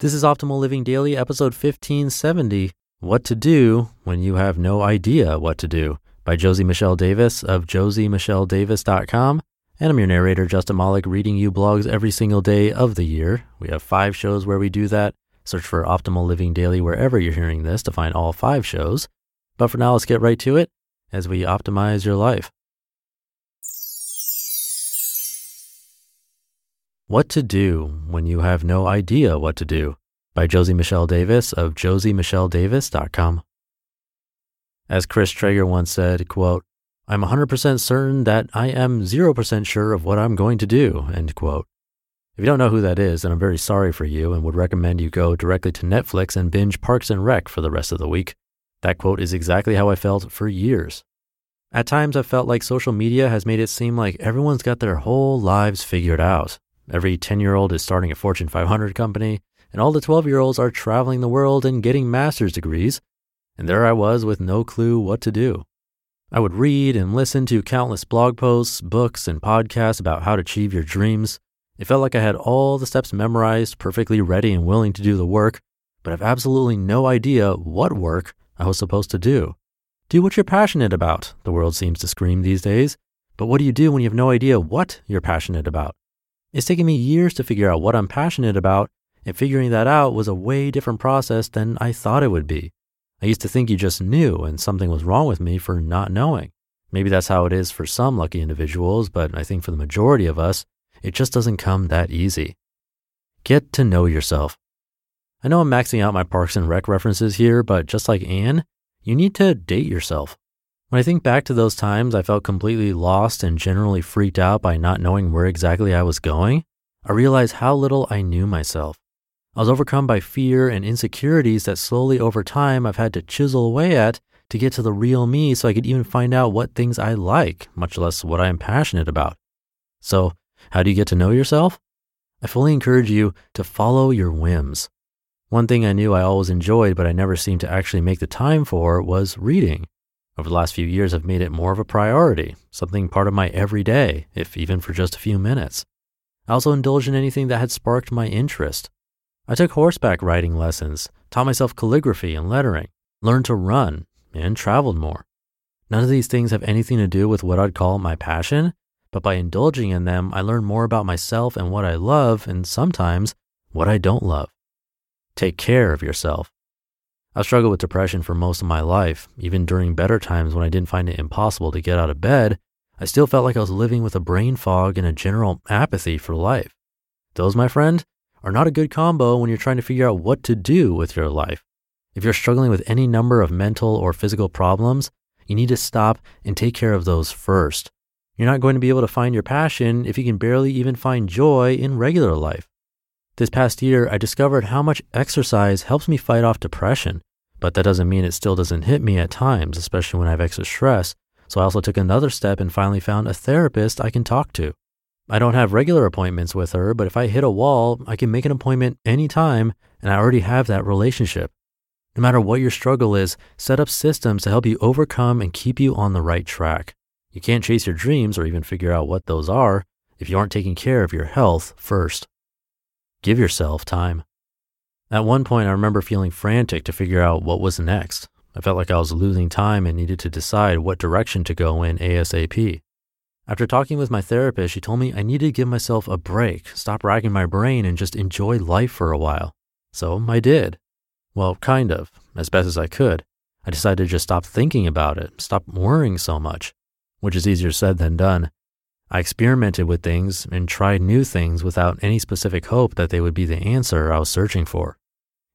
This is Optimal Living Daily, episode 1570 What to Do When You Have No Idea What to Do by Josie Michelle Davis of josiemichelledavis.com. And I'm your narrator, Justin Malik, reading you blogs every single day of the year. We have five shows where we do that. Search for Optimal Living Daily wherever you're hearing this to find all five shows. But for now, let's get right to it as we optimize your life. What to Do When You Have No Idea What to Do by Josie Michelle Davis of josiemichelledavis.com. As Chris Traeger once said, quote, I'm 100% certain that I am 0% sure of what I'm going to do, end quote. If you don't know who that is, then I'm very sorry for you and would recommend you go directly to Netflix and binge Parks and Rec for the rest of the week. That quote is exactly how I felt for years. At times, I've felt like social media has made it seem like everyone's got their whole lives figured out. Every 10 year old is starting a Fortune 500 company, and all the 12 year olds are traveling the world and getting master's degrees. And there I was with no clue what to do. I would read and listen to countless blog posts, books, and podcasts about how to achieve your dreams. It felt like I had all the steps memorized, perfectly ready and willing to do the work, but I've absolutely no idea what work I was supposed to do. Do what you're passionate about, the world seems to scream these days. But what do you do when you have no idea what you're passionate about? It's taken me years to figure out what I'm passionate about, and figuring that out was a way different process than I thought it would be. I used to think you just knew and something was wrong with me for not knowing. Maybe that's how it is for some lucky individuals, but I think for the majority of us, it just doesn't come that easy. Get to know yourself. I know I'm maxing out my Parks and Rec references here, but just like Ann, you need to date yourself. When I think back to those times I felt completely lost and generally freaked out by not knowing where exactly I was going, I realized how little I knew myself. I was overcome by fear and insecurities that slowly over time I've had to chisel away at to get to the real me so I could even find out what things I like, much less what I am passionate about. So, how do you get to know yourself? I fully encourage you to follow your whims. One thing I knew I always enjoyed, but I never seemed to actually make the time for was reading. Over the last few years, I've made it more of a priority, something part of my everyday, if even for just a few minutes. I also indulged in anything that had sparked my interest. I took horseback riding lessons, taught myself calligraphy and lettering, learned to run, and traveled more. None of these things have anything to do with what I'd call my passion, but by indulging in them, I learn more about myself and what I love, and sometimes what I don't love. Take care of yourself. I've struggled with depression for most of my life. Even during better times when I didn't find it impossible to get out of bed, I still felt like I was living with a brain fog and a general apathy for life. Those, my friend, are not a good combo when you're trying to figure out what to do with your life. If you're struggling with any number of mental or physical problems, you need to stop and take care of those first. You're not going to be able to find your passion if you can barely even find joy in regular life. This past year, I discovered how much exercise helps me fight off depression, but that doesn't mean it still doesn't hit me at times, especially when I have extra stress. So I also took another step and finally found a therapist I can talk to. I don't have regular appointments with her, but if I hit a wall, I can make an appointment anytime and I already have that relationship. No matter what your struggle is, set up systems to help you overcome and keep you on the right track. You can't chase your dreams or even figure out what those are if you aren't taking care of your health first. Give yourself time. At one point, I remember feeling frantic to figure out what was next. I felt like I was losing time and needed to decide what direction to go in ASAP. After talking with my therapist, she told me I needed to give myself a break, stop racking my brain, and just enjoy life for a while. So I did. Well, kind of, as best as I could. I decided to just stop thinking about it, stop worrying so much, which is easier said than done. I experimented with things and tried new things without any specific hope that they would be the answer I was searching for.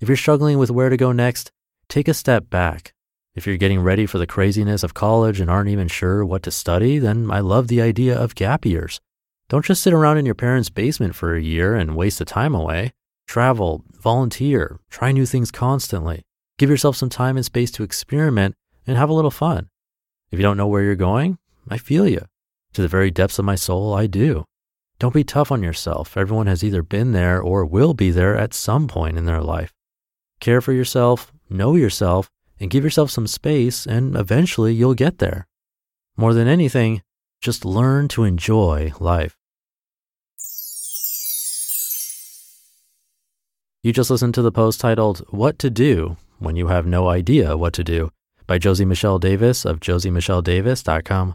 If you're struggling with where to go next, take a step back. If you're getting ready for the craziness of college and aren't even sure what to study, then I love the idea of gap years. Don't just sit around in your parents' basement for a year and waste the time away. Travel, volunteer, try new things constantly. Give yourself some time and space to experiment and have a little fun. If you don't know where you're going, I feel you. To the very depths of my soul, I do. Don't be tough on yourself. Everyone has either been there or will be there at some point in their life. Care for yourself, know yourself, and give yourself some space, and eventually you'll get there. More than anything, just learn to enjoy life. You just listened to the post titled What to Do When You Have No Idea What to Do by Josie Michelle Davis of josiemichelledavis.com.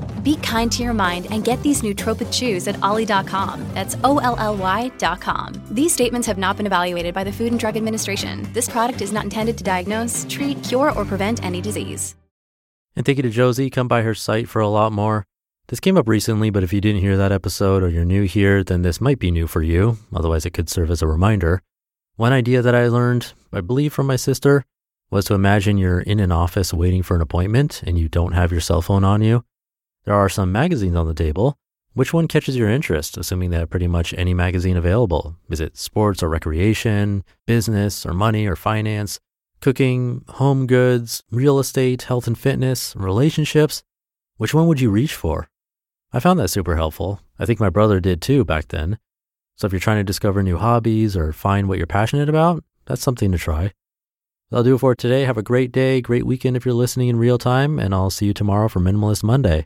Be kind to your mind and get these nootropic chews at olly.com. That's O L L Y.com. These statements have not been evaluated by the Food and Drug Administration. This product is not intended to diagnose, treat, cure, or prevent any disease. And thank you to Josie. Come by her site for a lot more. This came up recently, but if you didn't hear that episode or you're new here, then this might be new for you. Otherwise, it could serve as a reminder. One idea that I learned, I believe from my sister, was to imagine you're in an office waiting for an appointment and you don't have your cell phone on you. There are some magazines on the table. Which one catches your interest, assuming that pretty much any magazine available? Is it sports or recreation, business or money or finance? cooking, home goods, real estate, health and fitness, relationships. Which one would you reach for? I found that super helpful. I think my brother did too back then. So if you're trying to discover new hobbies or find what you're passionate about, that's something to try. That'll do it for today. Have a great day, great weekend if you're listening in real time, and I'll see you tomorrow for Minimalist Monday,